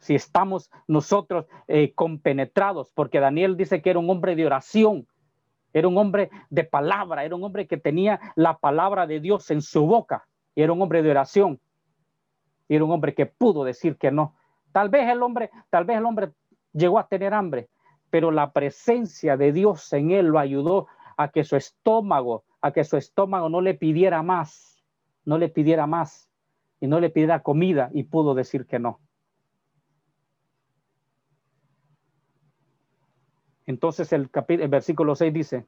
Si estamos nosotros eh, compenetrados, porque Daniel dice que era un hombre de oración, era un hombre de palabra, era un hombre que tenía la palabra de Dios en su boca, era un hombre de oración, y era un hombre que pudo decir que no. Tal vez el hombre, tal vez el hombre llegó a tener hambre, pero la presencia de Dios en él lo ayudó a que su estómago, a que su estómago no le pidiera más, no le pidiera más y no le pidiera comida y pudo decir que no. Entonces el, el versículo 6 dice,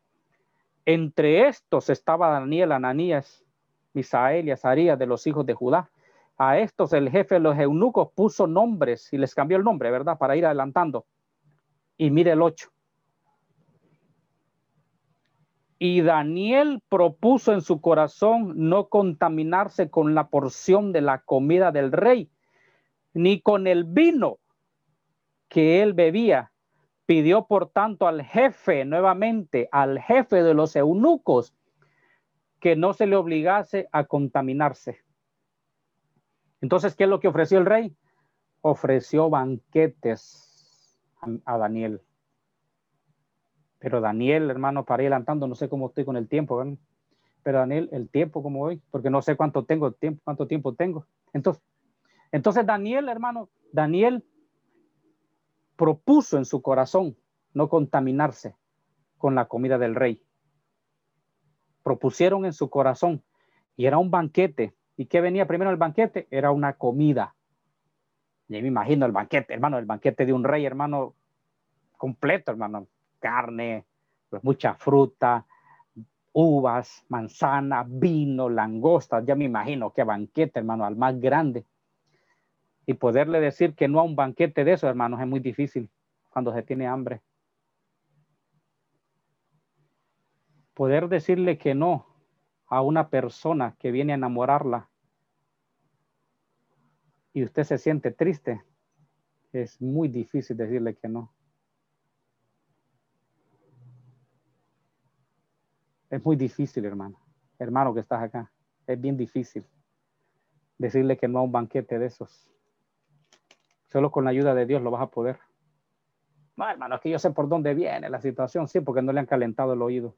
entre estos estaba Daniel, Ananías, Misael y Azarías de los hijos de Judá. A estos el jefe de los eunucos puso nombres y les cambió el nombre, ¿verdad? Para ir adelantando. Y mire el 8. Y Daniel propuso en su corazón no contaminarse con la porción de la comida del rey, ni con el vino que él bebía. Pidió por tanto al jefe, nuevamente, al jefe de los eunucos, que no se le obligase a contaminarse. Entonces, ¿qué es lo que ofreció el rey? Ofreció banquetes a, Daniel. Pero Daniel, hermano, para ir adelantando, no sé cómo estoy con el tiempo, pero Daniel, el tiempo como hoy, porque no sé cuánto tengo tiempo, cuánto tiempo tengo. Entonces, entonces Daniel, hermano, Daniel propuso en su corazón no contaminarse con la comida del rey. Propusieron en su corazón y era un banquete. ¿Y qué venía primero el banquete? Era una comida. Y me imagino el banquete, hermano, el banquete de un rey, hermano, completo, hermano carne, pues mucha fruta, uvas, manzana, vino, langostas, ya me imagino qué banquete, hermano, al más grande. Y poderle decir que no a un banquete de eso, hermanos, es muy difícil cuando se tiene hambre. Poder decirle que no a una persona que viene a enamorarla y usted se siente triste, es muy difícil decirle que no. Es muy difícil, hermano. Hermano que estás acá. Es bien difícil decirle que no a un banquete de esos. Solo con la ayuda de Dios lo vas a poder. No, hermano, es que yo sé por dónde viene la situación. Sí, porque no le han calentado el oído.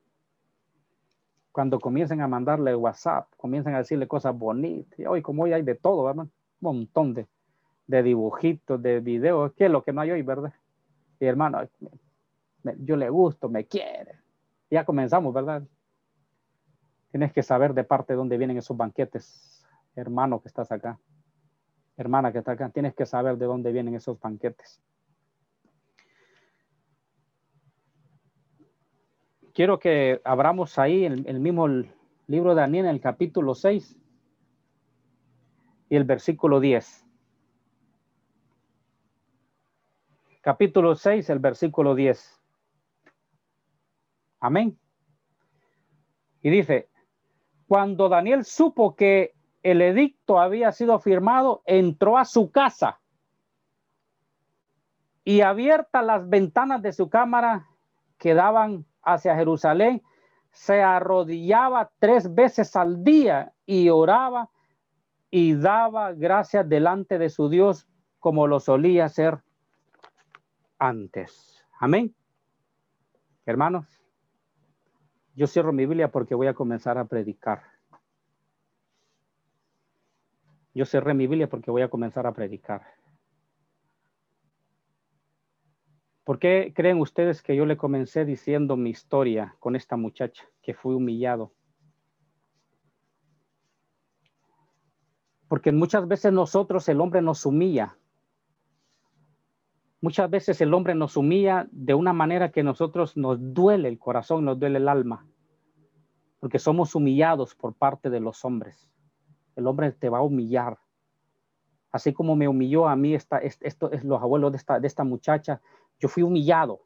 Cuando comiencen a mandarle WhatsApp, comiencen a decirle cosas bonitas. Y hoy, como hoy hay de todo, hermano. Montón de, de dibujitos, de videos. ¿Qué es lo que no hay hoy, verdad? Y hermano, yo le gusto, me quiere. Ya comenzamos, ¿verdad? Tienes que saber de parte de dónde vienen esos banquetes, hermano que estás acá, hermana que está acá. Tienes que saber de dónde vienen esos banquetes. Quiero que abramos ahí el, el mismo libro de Daniel el capítulo 6 el versículo 10. Capítulo 6, el versículo 10. Amén. Y dice, cuando Daniel supo que el edicto había sido firmado, entró a su casa y abiertas las ventanas de su cámara que daban hacia Jerusalén, se arrodillaba tres veces al día y oraba y daba gracias delante de su Dios como lo solía hacer antes. Amén. Hermanos, yo cierro mi Biblia porque voy a comenzar a predicar. Yo cerré mi Biblia porque voy a comenzar a predicar. ¿Por qué creen ustedes que yo le comencé diciendo mi historia con esta muchacha que fui humillado? Porque muchas veces nosotros, el hombre nos humilla. Muchas veces el hombre nos humilla de una manera que nosotros nos duele el corazón, nos duele el alma. Porque somos humillados por parte de los hombres. El hombre te va a humillar. Así como me humilló a mí esta, esto, es los abuelos de esta, de esta muchacha, yo fui humillado,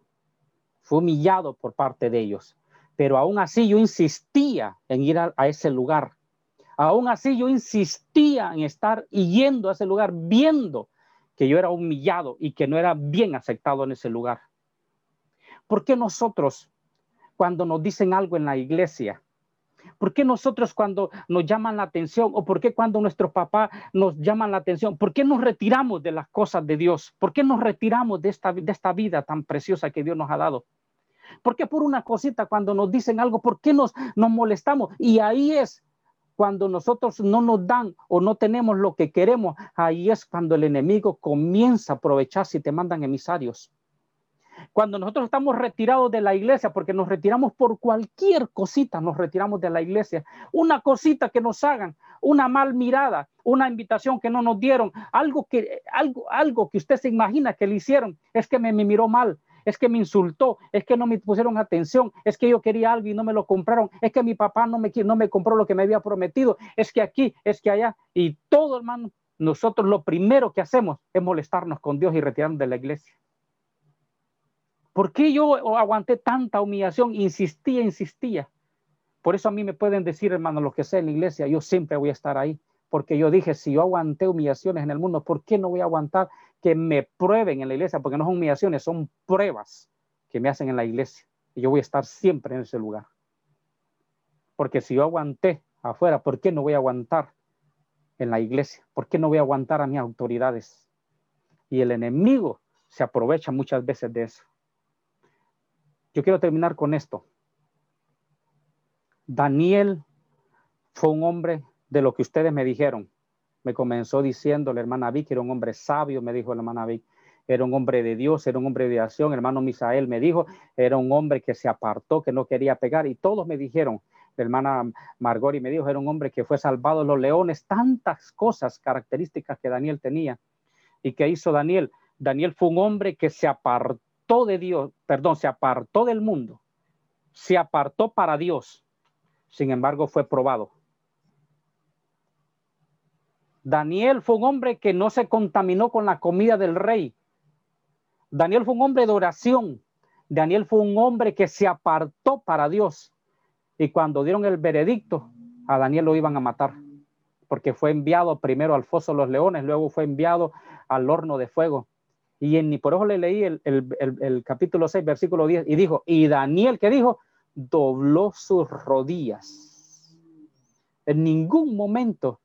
fui humillado por parte de ellos, pero aún así yo insistía en ir a, ese lugar. Aún así yo insistía en estar yendo a ese lugar, viendo que yo era humillado y que no era bien aceptado en ese lugar. ¿Por qué nosotros, cuando nos dicen algo en la iglesia, ¿Por qué nosotros cuando nos llaman la atención o por qué cuando nuestro papá nos llaman la atención, por qué nos retiramos de las cosas de Dios? ¿Por qué nos retiramos de esta, de esta vida tan preciosa que Dios nos ha dado? ¿Por qué por una cosita cuando nos dicen algo, por qué nos, nos molestamos? Y ahí es cuando nosotros no nos dan o no tenemos lo que queremos, ahí es cuando el enemigo comienza a aprovechar si te mandan emisarios. Cuando nosotros estamos retirados de la iglesia, porque nos retiramos por cualquier cosita, nos retiramos de la iglesia. Una cosita que nos hagan, una mal mirada, una invitación que no nos dieron, algo que, algo, algo que usted se imagina que le hicieron, es que me, miró mal, es que me insultó, es que no me pusieron atención, es que yo quería algo y no me lo compraron, es que mi papá no me, no me compró lo que me había prometido, es que aquí, es que allá, y todo hermano, nosotros lo primero que hacemos es molestarnos con Dios y retirarnos de la iglesia. ¿Por qué yo aguanté tanta humillación? Insistía, insistía. Por eso a mí me pueden decir, hermano, lo que sea en la iglesia, yo siempre voy a estar ahí. Porque yo dije, si yo aguanté humillaciones en el mundo, ¿por qué no voy a aguantar que me prueben en la iglesia? Porque no son humillaciones, son pruebas que me hacen en la iglesia. Y yo voy a estar siempre en ese lugar. Porque si yo aguanté afuera, ¿por qué no voy a aguantar en la iglesia? ¿Por qué no voy a aguantar a mis autoridades? Y el enemigo se aprovecha muchas veces de eso. Yo quiero terminar con esto. Daniel fue un hombre de lo que ustedes me dijeron. Me comenzó diciendo la hermana Vic, era un hombre sabio, me dijo la hermana Vic, era un hombre de Dios, era un hombre de acción. Hermano Misael me dijo, era un hombre que se apartó, que no quería pegar, y todos me dijeron, la hermana Margori me dijo, era un hombre que fue salvado de los leones, tantas cosas, características que Daniel tenía. ¿Y qué hizo Daniel? Daniel fue un hombre que se apartó de Dios, perdón, se apartó del mundo, se apartó para Dios, sin embargo fue probado. Daniel fue un hombre que no se contaminó con la comida del rey. Daniel fue un hombre de oración. Daniel fue un hombre que se apartó para Dios. Y cuando dieron el veredicto, a Daniel lo iban a matar, porque fue enviado primero al foso de los leones, luego fue enviado al horno de fuego. Y en, por eso le leí el, capítulo 6, versículo 10, y dijo, y Daniel, que dijo? Dobló sus rodillas. En ningún momento,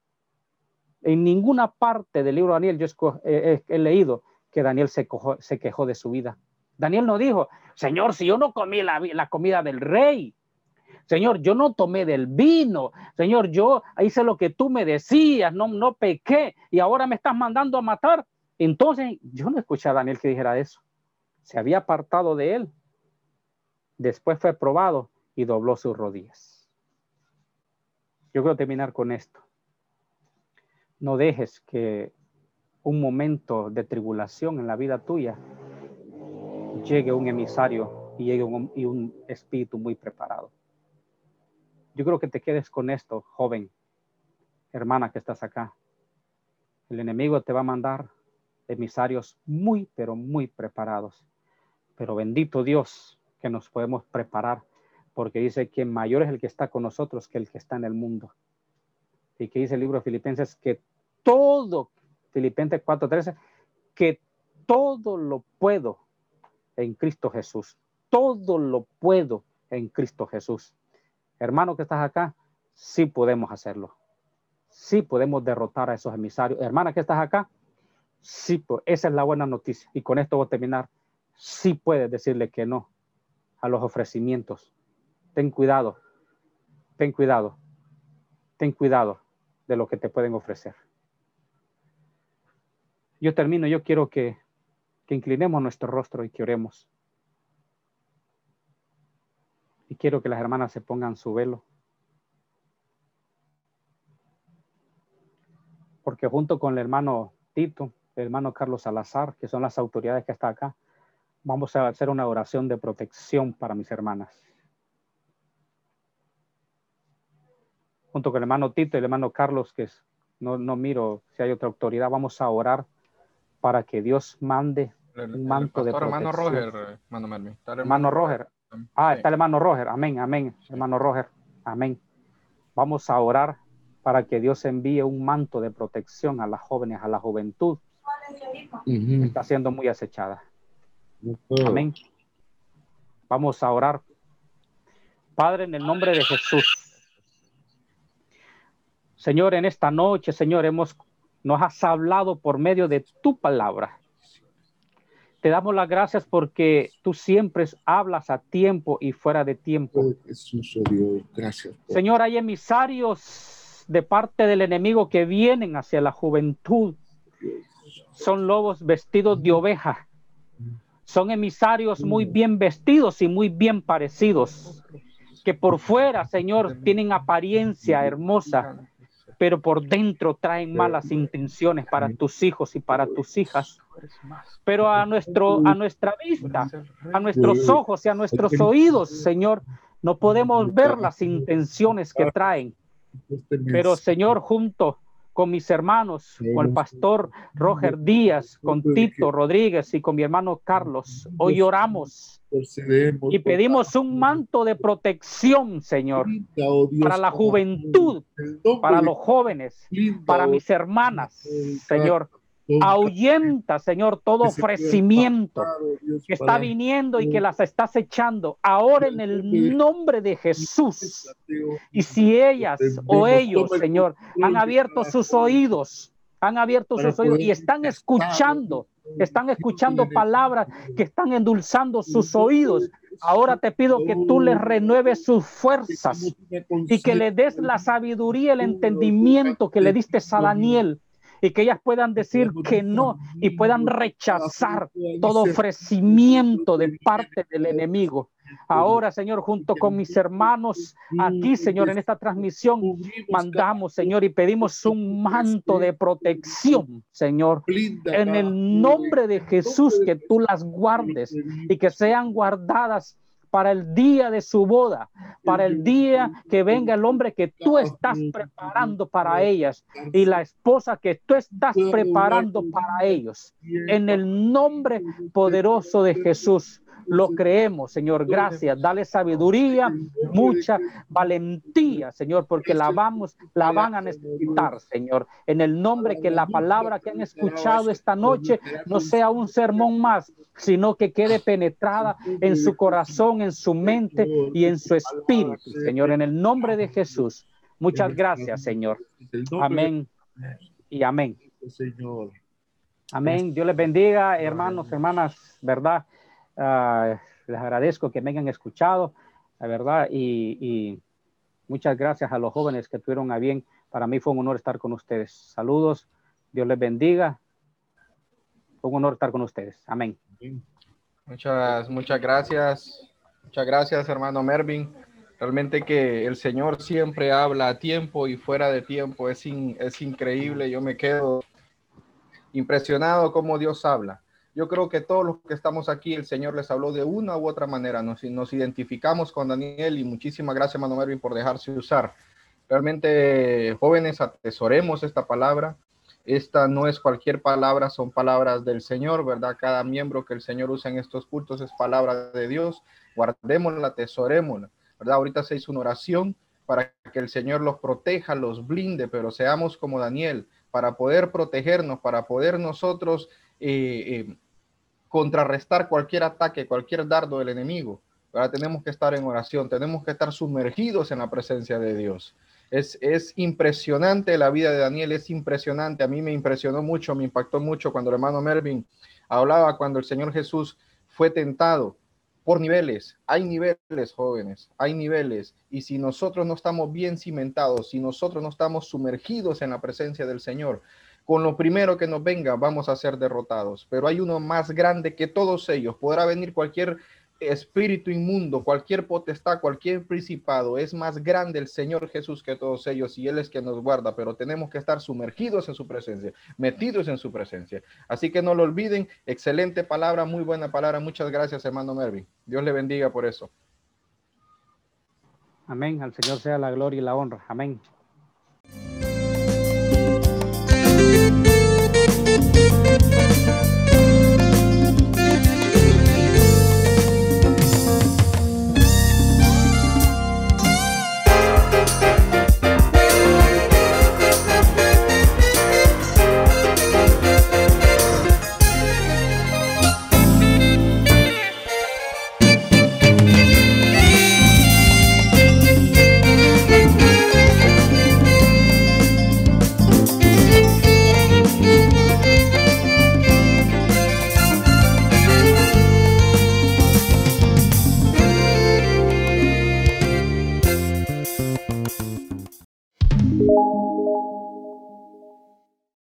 en ninguna parte del libro de Daniel, yo he, leído que Daniel se, quejó de su vida. Daniel no dijo, Señor, si yo no comí la, la comida del rey, Señor, yo no tomé del vino. Señor, yo hice lo que tú me decías, no, no pequé y ahora me estás mandando a matar. Entonces, yo no escuché a Daniel que dijera eso. Se había apartado de él. Después fue probado y dobló sus rodillas. Yo quiero terminar con esto. No dejes que un momento de tribulación en la vida tuya llegue un emisario y llegue un, y un espíritu muy preparado. Yo creo que te quedes con esto, joven, hermana que estás acá. El enemigo te va a mandar emisarios muy, pero muy preparados. Pero bendito Dios que nos podemos preparar, porque dice que mayor es el que está con nosotros que el que está en el mundo. Y que dice el libro de Filipenses que todo, Filipenses 4:13, que todo lo puedo en Cristo Jesús. Todo lo puedo en Cristo Jesús. Hermano que estás acá, sí podemos hacerlo. Sí podemos derrotar a esos emisarios. Hermana que estás acá, sí, esa es la buena noticia. Y con esto voy a terminar. Sí puedes decirle que no a los ofrecimientos. Ten cuidado, ten cuidado, ten cuidado de lo que te pueden ofrecer. Yo termino, yo quiero que, inclinemos nuestro rostro y que oremos. Y quiero que las hermanas se pongan su velo. Porque junto con el hermano Tito, el hermano Carlos Salazar, que son las autoridades que están acá, vamos a hacer una oración de protección para mis hermanas. Junto con el hermano Tito y el hermano Carlos, que no, no miro si hay otra autoridad, vamos a orar para que Dios mande un manto de protección. Hermano Roger, hermano Hermano Roger, Ah, está el hermano Roger. Amén, amén. Hermano Roger. Amén. Vamos a orar para que Dios envíe un manto de protección a las jóvenes, a la juventud. Está siendo muy acechada. Amén. Vamos a orar. Padre, en el nombre de Jesús. Señor, en esta noche, Señor, hemos, nos has hablado por medio de tu palabra. Te damos las gracias porque tú siempre hablas a tiempo y fuera de tiempo. Oh, gracias. Señor, hay emisarios de parte del enemigo que vienen hacia la juventud. Son lobos vestidos de oveja. Son emisarios muy bien vestidos y muy bien parecidos, que por fuera, Señor, tienen apariencia hermosa, pero por dentro traen malas intenciones para tus hijos y para tus hijas. Pero a, nuestro, a nuestra vista, a nuestros ojos y a nuestros oídos, Señor, no podemos ver las intenciones que traen. Pero, Señor, junto con mis hermanos, con el pastor Roger Díaz, con Tito Rodríguez y con mi hermano Carlos. Hoy oramos y pedimos un manto de protección, Señor, para la juventud, para los jóvenes, para mis hermanas, Señor. Ahuyenta, Señor, todo ofrecimiento que está viniendo y que las estás echando ahora en el nombre de Jesús. Y si ellas o ellos, Señor, han abierto sus oídos, han abierto sus oídos y están escuchando, están escuchando palabras que están endulzando sus oídos. Ahora te pido que tú les renueves sus fuerzas y que le des la sabiduría, el entendimiento que le diste a Daniel y que ellas puedan decir que no y puedan rechazar todo ofrecimiento de parte del enemigo. Ahora, Señor, junto con mis hermanos aquí, Señor, en esta transmisión, mandamos, Señor, y pedimos un manto de protección, Señor, en el nombre de Jesús, que tú las guardes y que sean guardadas para el día de su boda, para el día que venga el hombre que tú estás preparando para ellas y la esposa que tú estás preparando para ellos. En el nombre poderoso de Jesús. Lo creemos, Señor. Gracias. Dale sabiduría, mucha valentía, Señor, porque la vamos, la van a necesitar, Señor. En el nombre que la palabra que han escuchado esta noche no sea un sermón más, sino que quede penetrada en su corazón, en su mente y en su espíritu, Señor. En el nombre de Jesús. Muchas gracias, Señor. Amén y amén. Señor. Amén. Dios les bendiga, hermanos, hermanas, ¿verdad? Ah, les agradezco que me hayan escuchado, la verdad, y, muchas gracias a los jóvenes que tuvieron a bien. Para mí fue un honor estar con ustedes. Saludos, Dios les bendiga. Fue un honor estar con ustedes. Amén. Muchas, muchas gracias. Muchas gracias, hermano Mervin. Realmente que el Señor siempre habla a tiempo y fuera de tiempo. Es, es increíble. Yo me quedo impresionado cómo Dios habla. Yo creo que todos los que estamos aquí, el Señor les habló de una u otra manera. Nos, identificamos con Daniel y muchísimas gracias, Mano Mervin, por dejarse usar. Realmente, jóvenes, atesoremos esta palabra. Esta no es cualquier palabra, son palabras del Señor, ¿verdad? Cada miembro que el Señor usa en estos cultos es palabra de Dios. Guardémosla, atesorémosla, ¿verdad? Ahorita se hizo una oración para que el Señor los proteja, los blinde, pero seamos como Daniel, para poder protegernos, para poder nosotros eh, eh, contrarrestar cualquier ataque, cualquier dardo del enemigo. Ahora tenemos que estar en oración, tenemos que estar sumergidos en la presencia de Dios. Es, es, impresionante la vida de Daniel, es impresionante. A mí me impresionó mucho, me impactó mucho cuando el hermano Mervin hablaba cuando el Señor Jesús fue tentado por niveles. Hay niveles, jóvenes, hay niveles. Y si nosotros no estamos bien cimentados, si nosotros no estamos sumergidos en la presencia del Señor, con lo primero que nos venga vamos a ser derrotados. Pero hay uno más grande que todos ellos. Podrá venir cualquier espíritu inmundo, cualquier potestad, cualquier principado, es más grande el Señor Jesús que todos ellos y Él es quien nos guarda, pero tenemos que estar sumergidos en su presencia, metidos en su presencia. Así que no lo olviden, excelente palabra, muy buena palabra. Muchas gracias, hermano Mervin. Dios le bendiga por eso. Amén. Al Señor sea la gloria y la honra. Amén.